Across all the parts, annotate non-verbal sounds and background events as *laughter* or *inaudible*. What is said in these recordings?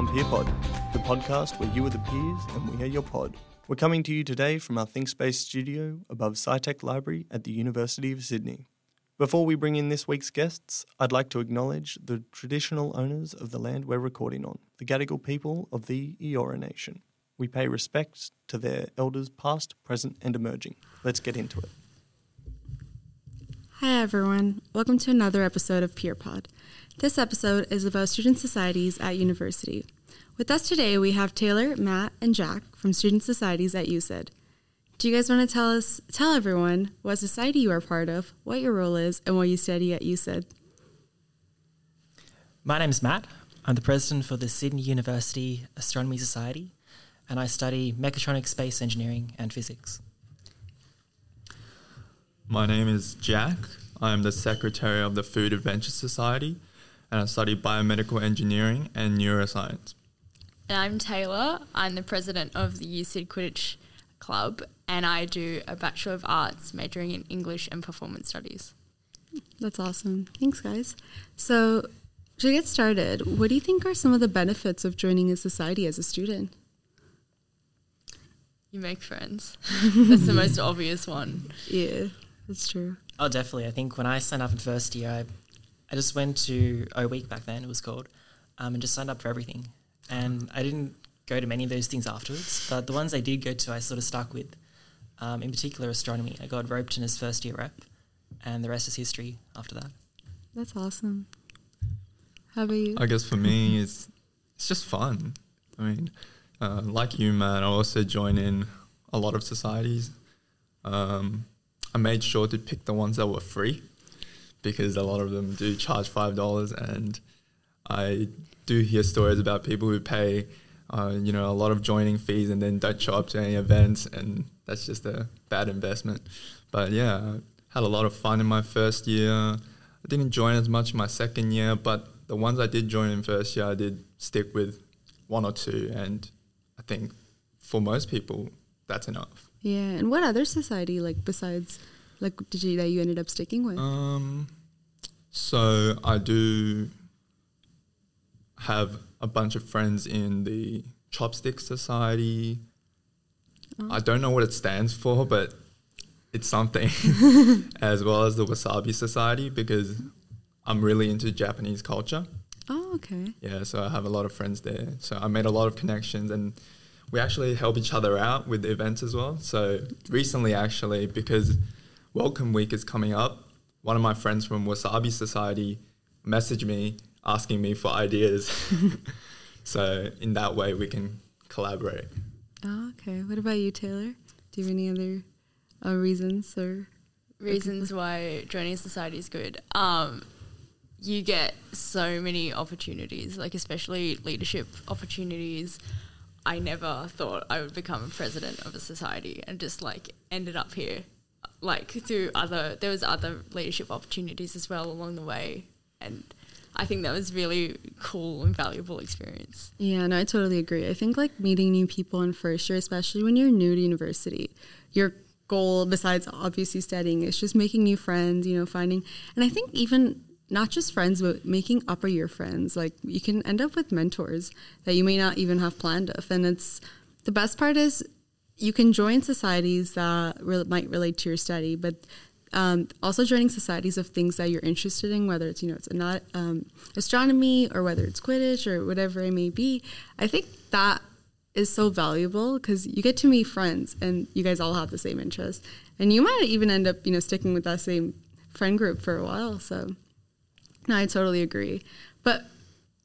on PeerPod, the podcast where you are the peers and we are your pod. We're coming to you today from our ThinkSpace studio above SciTech Library at the University of Sydney. Before we bring in this week's guests, I'd like to acknowledge the traditional owners of the land we're recording on, the Gadigal people of the Eora Nation. We pay respects to their elders past, present, and emerging. Let's get into it. Hi, everyone. Welcome to another episode of PeerPod. This episode is about student societies at university. With us today, we have Taylor, Matt, and Jack from Student Societies at USyd. Do you guys want to tell us, tell everyone what society you are part of, what your role is, and what you study at USyd? My name is Matt. I'm the president for the Sydney University Astronomy Society, and I study mechatronics, space engineering, and physics. My name is Jack. I am the secretary of the Food Adventure Society, and I study biomedical engineering and neuroscience. And I'm Taylor. I'm the president of the USyd Quidditch Club, and I do a Bachelor of Arts majoring in English and Performance Studies. That's awesome. Thanks, guys. So, to get started, what do you think are some of the benefits of joining a society as a student? You make friends. *laughs* That's the most obvious one. Yeah, that's true. Oh, definitely. I think when I signed up in first year, I, I just went to O Week back then, it was called, um, and just signed up for everything. And I didn't go to many of those things afterwards, but the ones I did go to, I sort of stuck with. Um, in particular, astronomy. I got roped in as first year rep, and the rest is history after that. That's awesome. How about you? I guess for me, it's it's just fun. I mean, uh, like you, man, I also join in a lot of societies. Um, I made sure to pick the ones that were free because a lot of them do charge five dollars, and I do hear stories about people who pay, uh, you know, a lot of joining fees and then don't show up to any events, and that's just a bad investment. But yeah, I had a lot of fun in my first year. I didn't join as much in my second year, but the ones I did join in first year, I did stick with one or two, and I think for most people, that's enough. Yeah, and what other society like besides like did you that you ended up sticking with? Um, so I do have a bunch of friends in the Chopstick Society. Oh. I don't know what it stands for, but it's something, *laughs* *laughs* as well as the Wasabi Society because I'm really into Japanese culture. oh, okay. Yeah, so I have a lot of friends there. So I made a lot of connections and we actually help each other out with the events as well. So recently, actually, because Welcome Week is coming up, one of my friends from Wasabi Society messaged me asking me for ideas. *laughs* so in that way, we can collaborate. Oh, okay. What about you, Taylor? Do you have any other uh, reasons or Reasons why joining a society is good. Um, you get so many opportunities, like especially leadership opportunities. I never thought I would become a president of a society, and just like ended up here, like through other. There was other leadership opportunities as well along the way, and I think that was really cool and valuable experience. Yeah, no, I totally agree. I think like meeting new people in first year, especially when you're new to university, your goal, besides obviously studying, is just making new friends, you know, finding, and I think even not just friends, but making upper year friends. Like you can end up with mentors that you may not even have planned of. And it's the best part is you can join societies that re- might relate to your study, but um, also joining societies of things that you're interested in, whether it's you know it's not um, astronomy or whether it's Quidditch or whatever it may be. I think that is so valuable because you get to meet friends and you guys all have the same interests, and you might even end up you know sticking with that same friend group for a while. So, no, I totally agree. But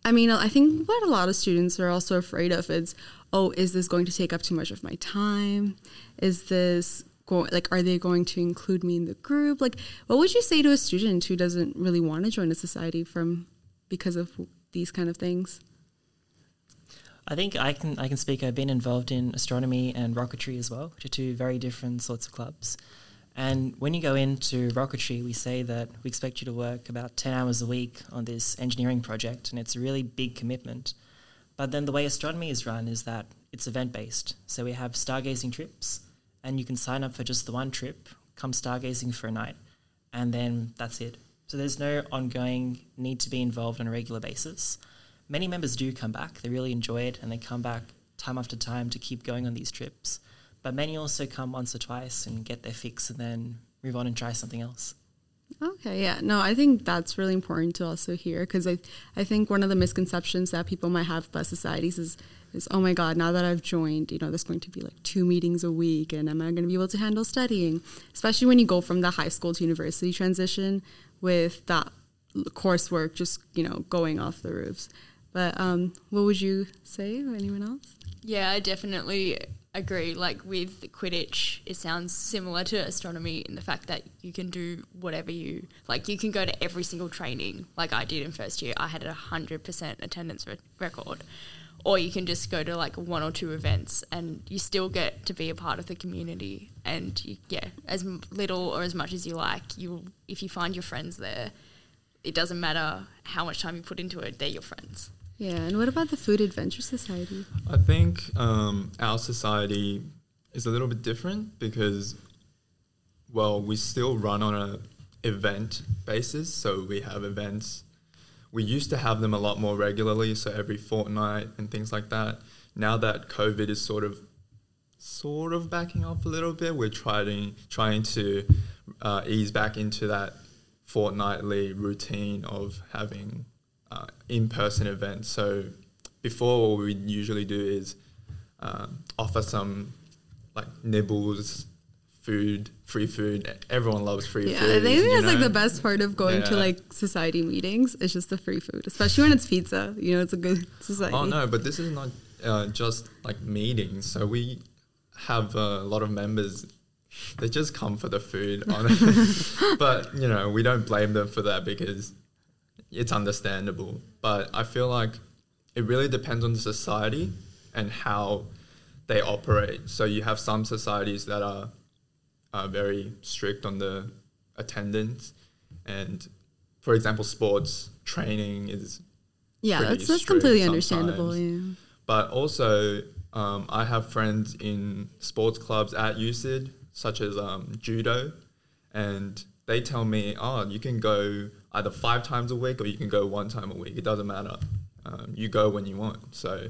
I mean, I think what a lot of students are also afraid of is, oh, is this going to take up too much of my time? Is this going like are they going to include me in the group? Like, what would you say to a student who doesn't really want to join a society from because of these kind of things? I think I can I can speak. I've been involved in astronomy and rocketry as well, which are two very different sorts of clubs. And when you go into rocketry, we say that we expect you to work about 10 hours a week on this engineering project, and it's a really big commitment. But then the way astronomy is run is that it's event based. So we have stargazing trips, and you can sign up for just the one trip, come stargazing for a night, and then that's it. So there's no ongoing need to be involved on a regular basis. many members do come back. They really enjoy it and they come back time after time to keep going on these trips. But many also come once or twice and get their fix and then move on and try something else. Okay, yeah. No, I think that's really important to also hear because I, I think one of the misconceptions that people might have about societies is, is, oh my God, now that I've joined, you know, there's going to be like two meetings a week and am I going to be able to handle studying? Especially when you go from the high school to university transition with that coursework just, you know, going off the roofs. But um, what would you say? Anyone else? Yeah, I definitely agree. Like with Quidditch, it sounds similar to astronomy in the fact that you can do whatever you like. You can go to every single training, like I did in first year. I had a hundred percent attendance re- record, or you can just go to like one or two events, and you still get to be a part of the community. And you, yeah, as little or as much as you like, you if you find your friends there, it doesn't matter how much time you put into it. They're your friends. Yeah, and what about the Food Adventure Society? I think um, our society is a little bit different because, well, we still run on a event basis. So we have events. We used to have them a lot more regularly, so every fortnight and things like that. Now that COVID is sort of, sort of backing off a little bit, we're trying trying to uh, ease back into that fortnightly routine of having uh, in-person events. So before, what we usually do is um, offer some like nibbles, food, free food. Everyone loves free Yeah, food. I think that's like the best part of going to like society meetings. It's just the free food, especially when it's pizza. You know, it's a good *laughs* society. Oh no, but this is not uh, just like meetings. So we have a lot of members. They just come for the food, *laughs* but you know we don't blame them for that because it's understandable. But I feel like it really depends on the society and how they operate. So you have some societies that are, are very strict on the attendance, and for example, sports training is yeah, that's that's completely understandable. Yeah. but also um, I have friends in sports clubs at USyd, such as um, judo, and they tell me, oh, you can go either five times a week or you can go one time a week. It doesn't matter. Um, you go when you want. So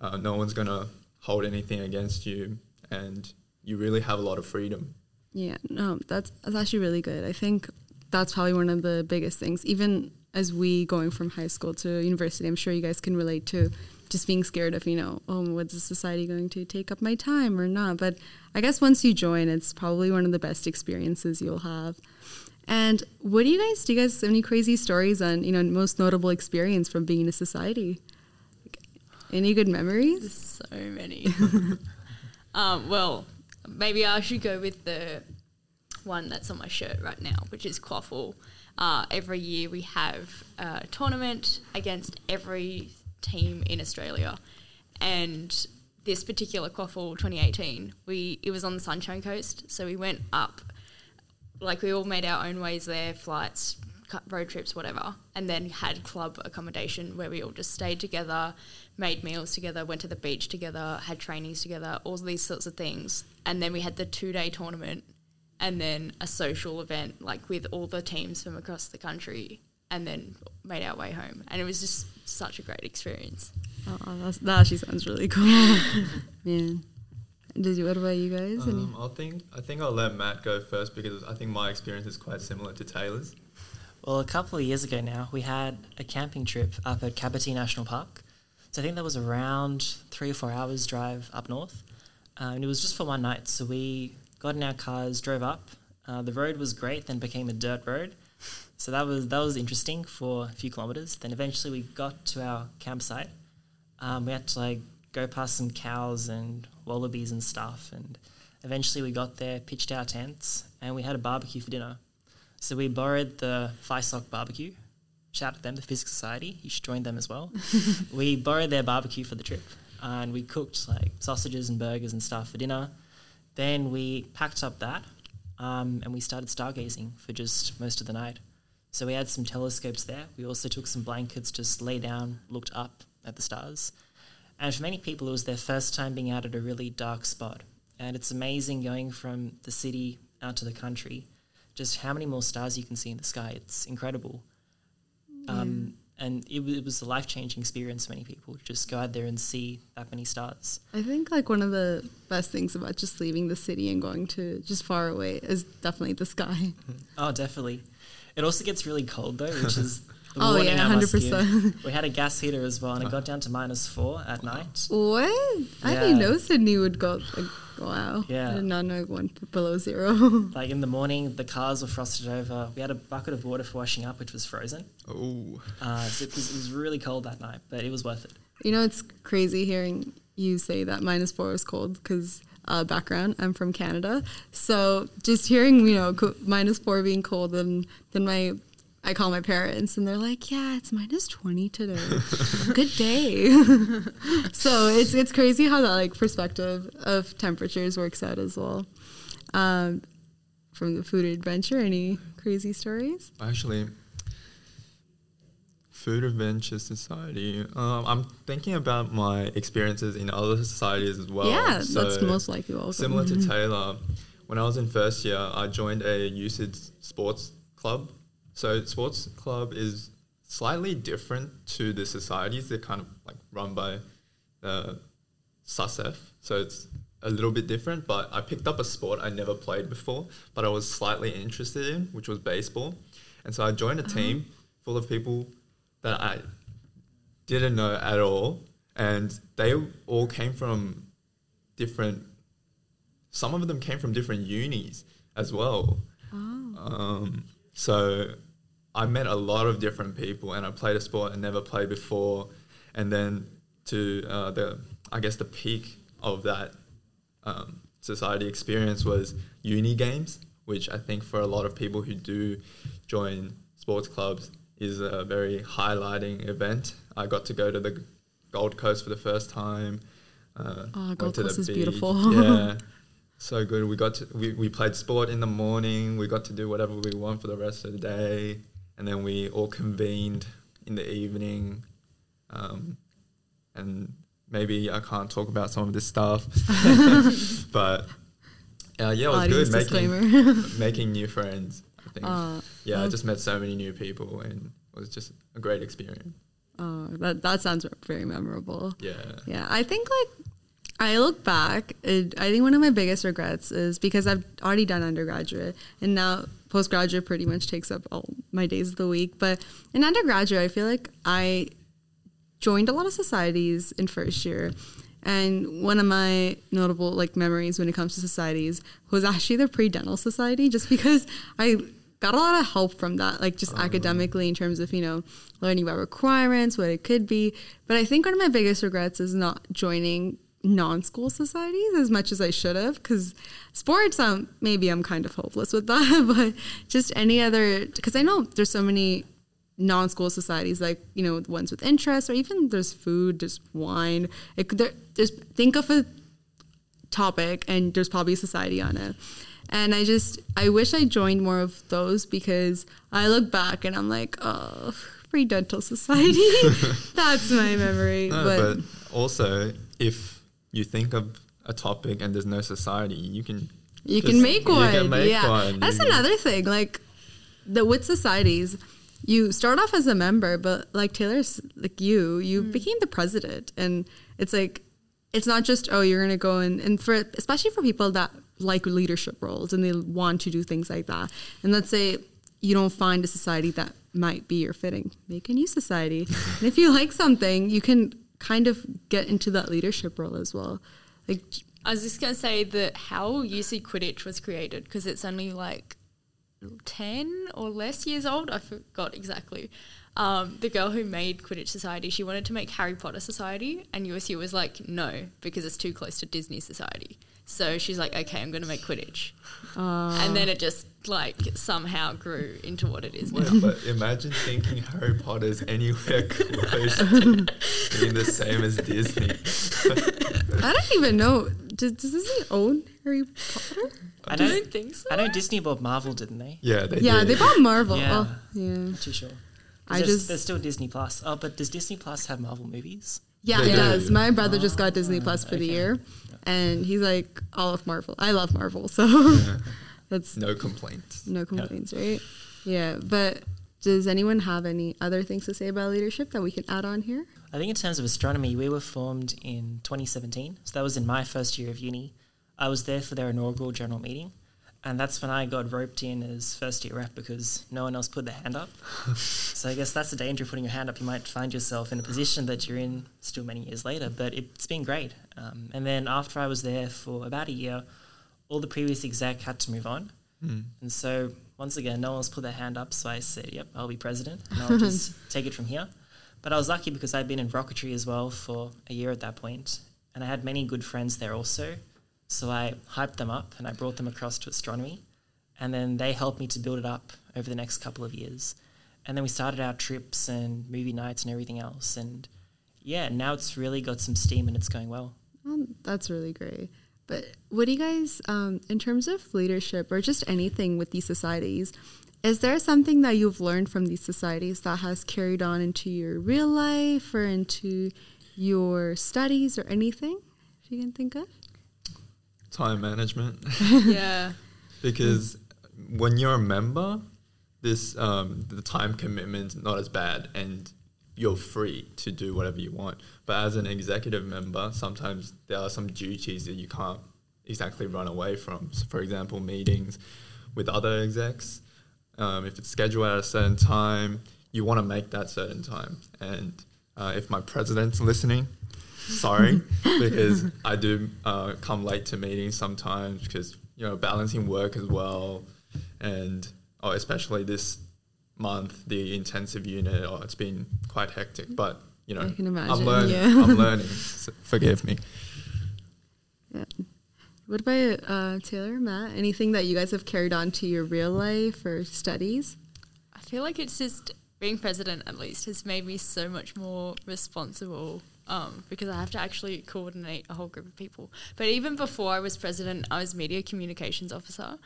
uh, no one's gonna hold anything against you, and you really have a lot of freedom. Yeah, no, that's that's actually really good. I think that's probably one of the biggest things. Even as we going from high school to university, I'm sure you guys can relate to just being scared of, you know, oh, what's the society going to take up my time or not? But I guess once you join, it's probably one of the best experiences you'll have. And what do you guys do? You guys have any crazy stories on, you know, most notable experience from being in a society? Any good memories? There's so many. *laughs* um, well, maybe I should go with the one that's on my shirt right now, which is QUAFL. Uh, every year we have a tournament against every team in Australia, and this particular QUAFL 2018, we it was on the Sunshine Coast, so we went up like we all made our own ways there, flights, road trips, whatever, and then had club accommodation where we all just stayed together, made meals together, went to the beach together, had trainings together, all these sorts of things. And then we had the two day tournament and then a social event like with all the teams from across the country and then made our way home. And it was just such a great experience. Oh, that's, that actually sounds really cool. *laughs* Man. Did you, what about you guys? Um, I think I think I'll let Matt go first because I think my experience is quite similar to Taylor's. Well, a couple of years ago now, we had a camping trip up at Kapiti National Park. So I think that was around three or four hours drive up north. Uh, and it was just for one night. So we got in our cars, drove up. Uh, the road was great, then became a dirt road. So that was that was interesting for a few kilometers. Then eventually we got to our campsite. Um, we had to like go past some cows and wallabies and stuff. And eventually we got there, pitched our tents, and we had a barbecue for dinner. So we borrowed the PhySoc barbecue. Shout out to them, the Physics Society. You should join them as well. *laughs* we borrowed their barbecue for the trip, and we cooked like sausages and burgers and stuff for dinner. Then we packed up that, um, and we started stargazing for just most of the night. So we had some telescopes there. We also took some blankets, just lay down, looked up at the stars. And for many people, it was their first time being out at a really dark spot. And it's amazing going from the city out to the country, just how many more stars you can see in the sky. It's incredible. Um, and it, it was a life changing experience for many people to just go out there and see that many stars. I think like one of the best things about just leaving the city and going to just far away is definitely the sky. *laughs* Oh, definitely. It also gets really cold though, which is *laughs* the Oh, warning yeah, I must 100%. give. We had a gas heater as well, and it got down to minus four at night. What? I didn't know Sydney would go. Like, wow. Yeah. I did not know it went below zero. *laughs* Like in the morning, the cars were frosted over. We had a bucket of water for washing up, which was frozen. Oh, Uh, so it was, it was really cold that night, but it was worth it. you know, it's crazy hearing you say that minus four is cold because. Uh, background. I'm from Canada, so just hearing you know co- minus four being cold, and then my I call my parents and they're like, "Yeah, it's minus twenty today. *laughs* Good day." *laughs* so it's it's crazy how that like perspective of temperatures works out as well. Um, from the food adventure, any crazy stories? actually, Food Adventure Society. Um, I'm thinking about my experiences in other societies as well. yeah, So that's most likely also. Similar to Taylor, when I was in first year, I joined a USyd sports club. So sports club is slightly different to the societies. They're kind of like run by the SUSF. So it's a little bit different, but I picked up a sport I never played before, but I was slightly interested in, which was baseball. And so I joined a team full of people that I didn't know at all. And they all came from different, some of them came from different unis as well. Um, so I met a lot of different people and I played a sport I never played before. And then to uh, the, I guess the peak of that um, society experience was uni games, which I think for a lot of people who do join sports clubs is a very highlighting event. I got to go to the Gold Coast for the first time. Uh, Oh, Gold Coast is beach. beautiful. Yeah, *laughs* so good. We got to we, we played sport in the morning. We got to do whatever we want for the rest of the day, and then we all convened in the evening. Um, and maybe I can't talk about some of this stuff, *laughs* *laughs* but uh, yeah, it was Audience good making *laughs* making new friends. I think. Uh, yeah, I oh. just met so many new people, and it was just a great experience. Oh, that that sounds very memorable. Yeah. Yeah, I think like I look back, it, I think one of my biggest regrets is because I've already done undergraduate and now postgraduate pretty much takes up all my days of the week. But in undergraduate, I feel like I joined a lot of societies in first year. And one of my notable like memories when it comes to societies was actually the pre-dental society, just because I got a lot of help from that, like just oh, academically in terms of you know learning about requirements, what it could be. But I think one of my biggest regrets is not joining non-school societies as much as I should have, because sports, um, maybe I'm kind of hopeless with that, *laughs* but just any other, because I know there's so many non-school societies like you know ones with interest or even there's food there's wine. It, there, there's think of a topic and there's probably a society on it. And i just i wish i joined more of those because i look back and i'm like oh free dental *laughs* society. *laughs* That's my memory No, but, but also, if you think of a topic and there's no society, you can you just- can make you one can make yeah. one. that's You can- another thing like the with societies you start off as a member but like taylor's like you you mm. became the president and it's like it's not just oh you're gonna go and and for especially for people that like leadership roles and they want to do things like that. And let's say you don't find a society that might be your fitting make a new society. *laughs* And if you like something you can kind of get into that leadership role as well like I was just going to say that how USyd Quidditch was created because it's only like 10 or less years old. I forgot exactly. Um, the girl who made Quidditch Society, she wanted to make Harry Potter Society, and USU was like, no, because it's too close to Disney Society. So she's like, okay, I'm going to make Quidditch. and then it just like somehow grew into what it is now. Wait, but imagine thinking Harry Potter's anywhere *laughs* close to being the same as Disney. *laughs* I don't even know. Does, does Disney own Harry Potter? I I know, don't think so. I know Disney bought Marvel, didn't they? Yeah, they yeah, did. they bought Marvel. Yeah. Oh, yeah. Not too sure. I There's, just there's still Disney Plus. Oh, but does Disney Plus have Marvel movies? yeah, They it do. does. My brother just got Disney ah, Plus for the okay. year, and he's like all of Marvel. I love Marvel, *laughs* so that's no complaints. no complaints, right? Yeah, but does anyone have any other things to say about leadership that we can add on here? I think in terms of astronomy, we were formed in 2017. So that was in my first year of uni. I was there for their inaugural general meeting. And that's when I got roped in as first year rep because no one else put their hand up. *laughs* so I guess that's the danger of putting your hand up. You might find yourself in a position that you're in still many years later, but it's been great. Um, and then after I was there for about a year, all the previous exec had to move on. Mm. And so once again, no one's put their hand up. So I said, yep, I'll be president and I'll *laughs* just take it from here. But I was lucky because I'd been in rocketry as well for a year at that point, and I had many good friends there also. So I hyped them up and I brought them across to astronomy. And then they helped me to build it up over the next couple of years. And then we started our trips and movie nights and everything else. And yeah, now it's really got some steam and it's going well. Um, that's really great. But what do you guys, um, in terms of leadership or just anything with these societies, is there something that you've learned from these societies that has carried on into your real life or into your studies or anything if you can think of? time management. *laughs* yeah. because when you're a member, this um, the time commitment not as bad, and you're free to do whatever you want. But as an executive member, sometimes there are some duties that you can't exactly run away from. So, for example, meetings with other execs. Um, if it's scheduled at a certain time, you want to make that certain time. And uh, if my president's listening, sorry, *laughs* because I do uh, come late to meetings sometimes because you know balancing work as well, and oh, especially this month the intensive unit. Oh, it's been quite hectic, but you know, I am learning. Yeah. I'm learning. So forgive me. Yeah. What about uh, Taylor, Matt? Anything that you guys have carried on to your real life or studies? I feel like it's just being president, at least, has made me so much more responsible um, because I have to actually coordinate a whole group of people. But even before I was president, I was media communications officer,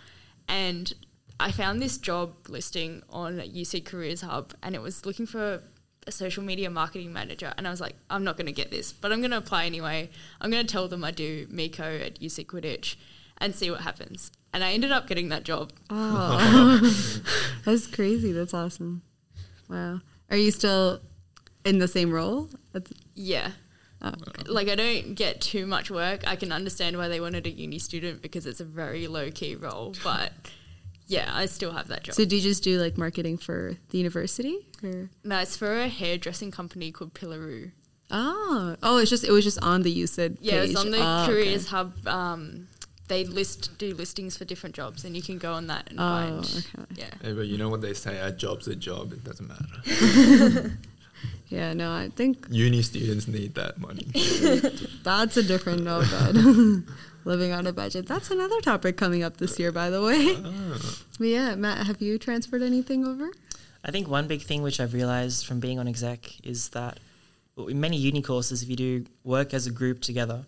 and I found this job listing on USyd Careers Hub, and it was looking for a social media marketing manager, and I was like, I'm not going to get this, but I'm going to apply anyway. I'm going to tell them I do Miko at USyd Quidditch, and see what happens. And I ended up getting that job. Oh, *laughs* that's crazy. That's awesome. Wow. Are you still in the same role? That's yeah. Oh. Like I don't get too much work. I can understand why they wanted a uni student because it's a very low key role, but yeah, I still have that job. So do you just do like marketing for the university? Or? No, it's for a hairdressing company called Pillaroo. Oh, oh, it's just it was just on the USyd. Yeah, it's on the oh, Careers okay. Hub. Um, they list do listings for different jobs, and you can go on that and oh, find. Okay. Yeah. yeah, but you know what they say: a job's a job. It doesn't matter. *laughs* Yeah, no, I think uni students need that money. *laughs* That's a different note. *laughs* Living on a budget. That's another topic coming up this year, by the way. *laughs* But yeah, Matt, have you transferred anything over? I think one big thing which I've realized from being on exec is that in many uni courses, if you do work as a group together,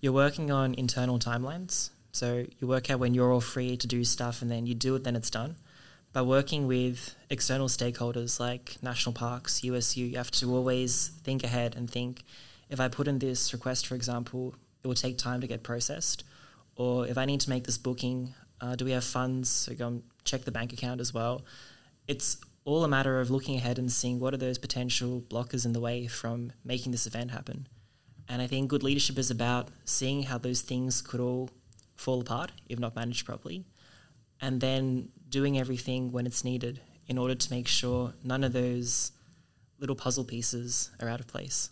you're working on internal timelines. So you work out when you're all free to do stuff, and then you do it, then it's done by working with external stakeholders like national parks, USU, you have to always think ahead and think if I put in this request, for example, it will take time to get processed. Or if I need to make this booking, uh, do we have funds? So go and check the bank account as well. It's all a matter of looking ahead and seeing what are those potential blockers in the way from making this event happen. And I think good leadership is about seeing how those things could all fall apart if not managed properly, and then doing everything when it's needed in order to make sure none of those little puzzle pieces are out of place.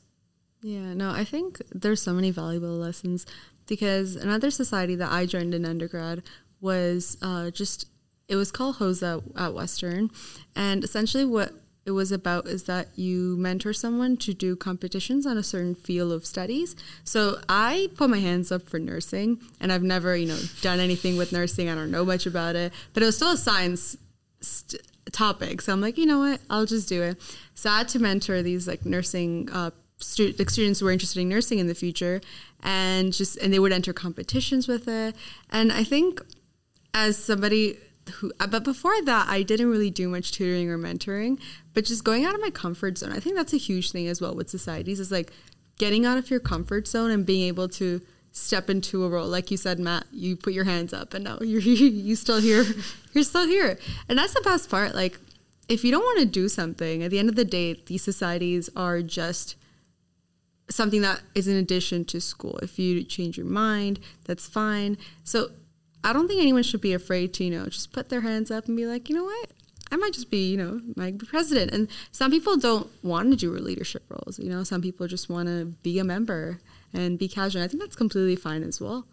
Yeah, no, I think there's so many valuable lessons because another society that I joined in undergrad was uh, just it was called HOSA at Western, and essentially what it was about is that you mentor someone to do competitions on a certain field of studies. So I put my hands up for nursing, and I've never, you know, done anything with nursing. I don't know much about it, but it was still a science st- topic. So I'm like, you know what, I'll just do it. So I had to mentor these like nursing uh, stu- students who were interested in nursing in the future, and just and they would enter competitions with it. And I think as somebody who, uh, but before that, I didn't really do much tutoring or mentoring, but just going out of my comfort zone. I think that's a huge thing as well with societies is like getting out of your comfort zone and being able to step into a role. Like you said, Matt, you put your hands up and now *laughs* you're, you still here. You're still here. And that's the best part. Like if you don't want to do something, at the end of the day, these societies are just something that is in addition to school. If you change your mind, that's fine. So I don't think anyone should be afraid to, you know, just put their hands up and be like, you know what? I might just be, you know, might be president. And some people don't want to do leadership roles. You know, some people just want to be a member and be casual. I think that's completely fine as well.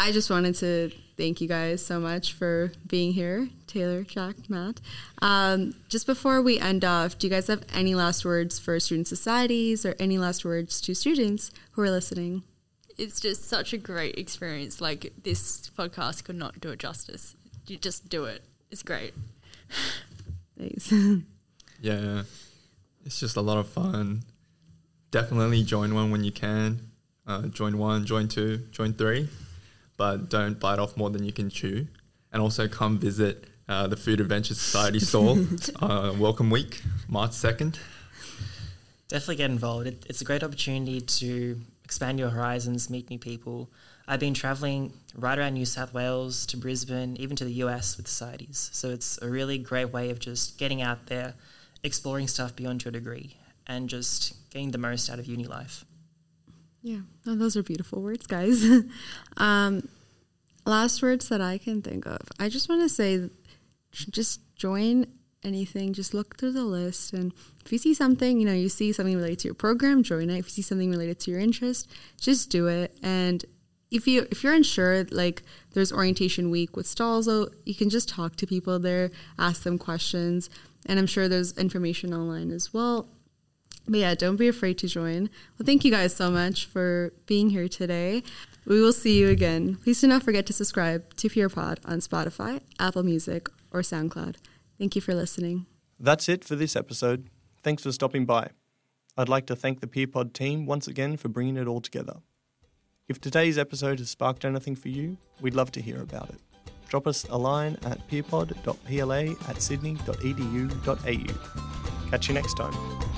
I just wanted to thank you guys so much for being here, Taylor, Jack, Matt. Um, just before we end off, do you guys have any last words for student societies or any last words to students who are listening? It's just such a great experience. Like this podcast could not do it justice. You just do it. It's great. Thanks. *laughs* Yeah, it's just a lot of fun. Definitely join one when you can. Uh, join one, join two, join three, but don't bite off more than you can chew. And also come visit uh, the Food Adventure Society *laughs* stall. uh, welcome week, March second. Definitely get involved. It, it's a great opportunity to expand your horizons, meet new people. I've been traveling right around New South Wales to Brisbane, even to the US with societies. So it's a really great way of just getting out there, exploring stuff beyond your degree, and just getting the most out of uni life. Yeah, those are beautiful words, guys. *laughs* um, last words that I can think of. I just want to say, just join anything. Just look through the list, and if you see something, you know, you see something related to your program, join it. If you see something related to your interest, just do it. And if you if you're unsure, like there's orientation week with Stalzo, you can just talk to people there, ask them questions, and I'm sure there's information online as well. But yeah, don't be afraid to join. Well, thank you guys so much for being here today. We will see you again. Please do not forget to subscribe to PeerPod on Spotify, Apple Music, or SoundCloud. Thank you for listening. That's it for this episode. Thanks for stopping by. I'd like to thank the PeerPod team once again for bringing it all together. If today's episode has sparked anything for you, we'd love to hear about it. Drop us a line at peerpod.pla at sydney.edu.au. Catch you next time.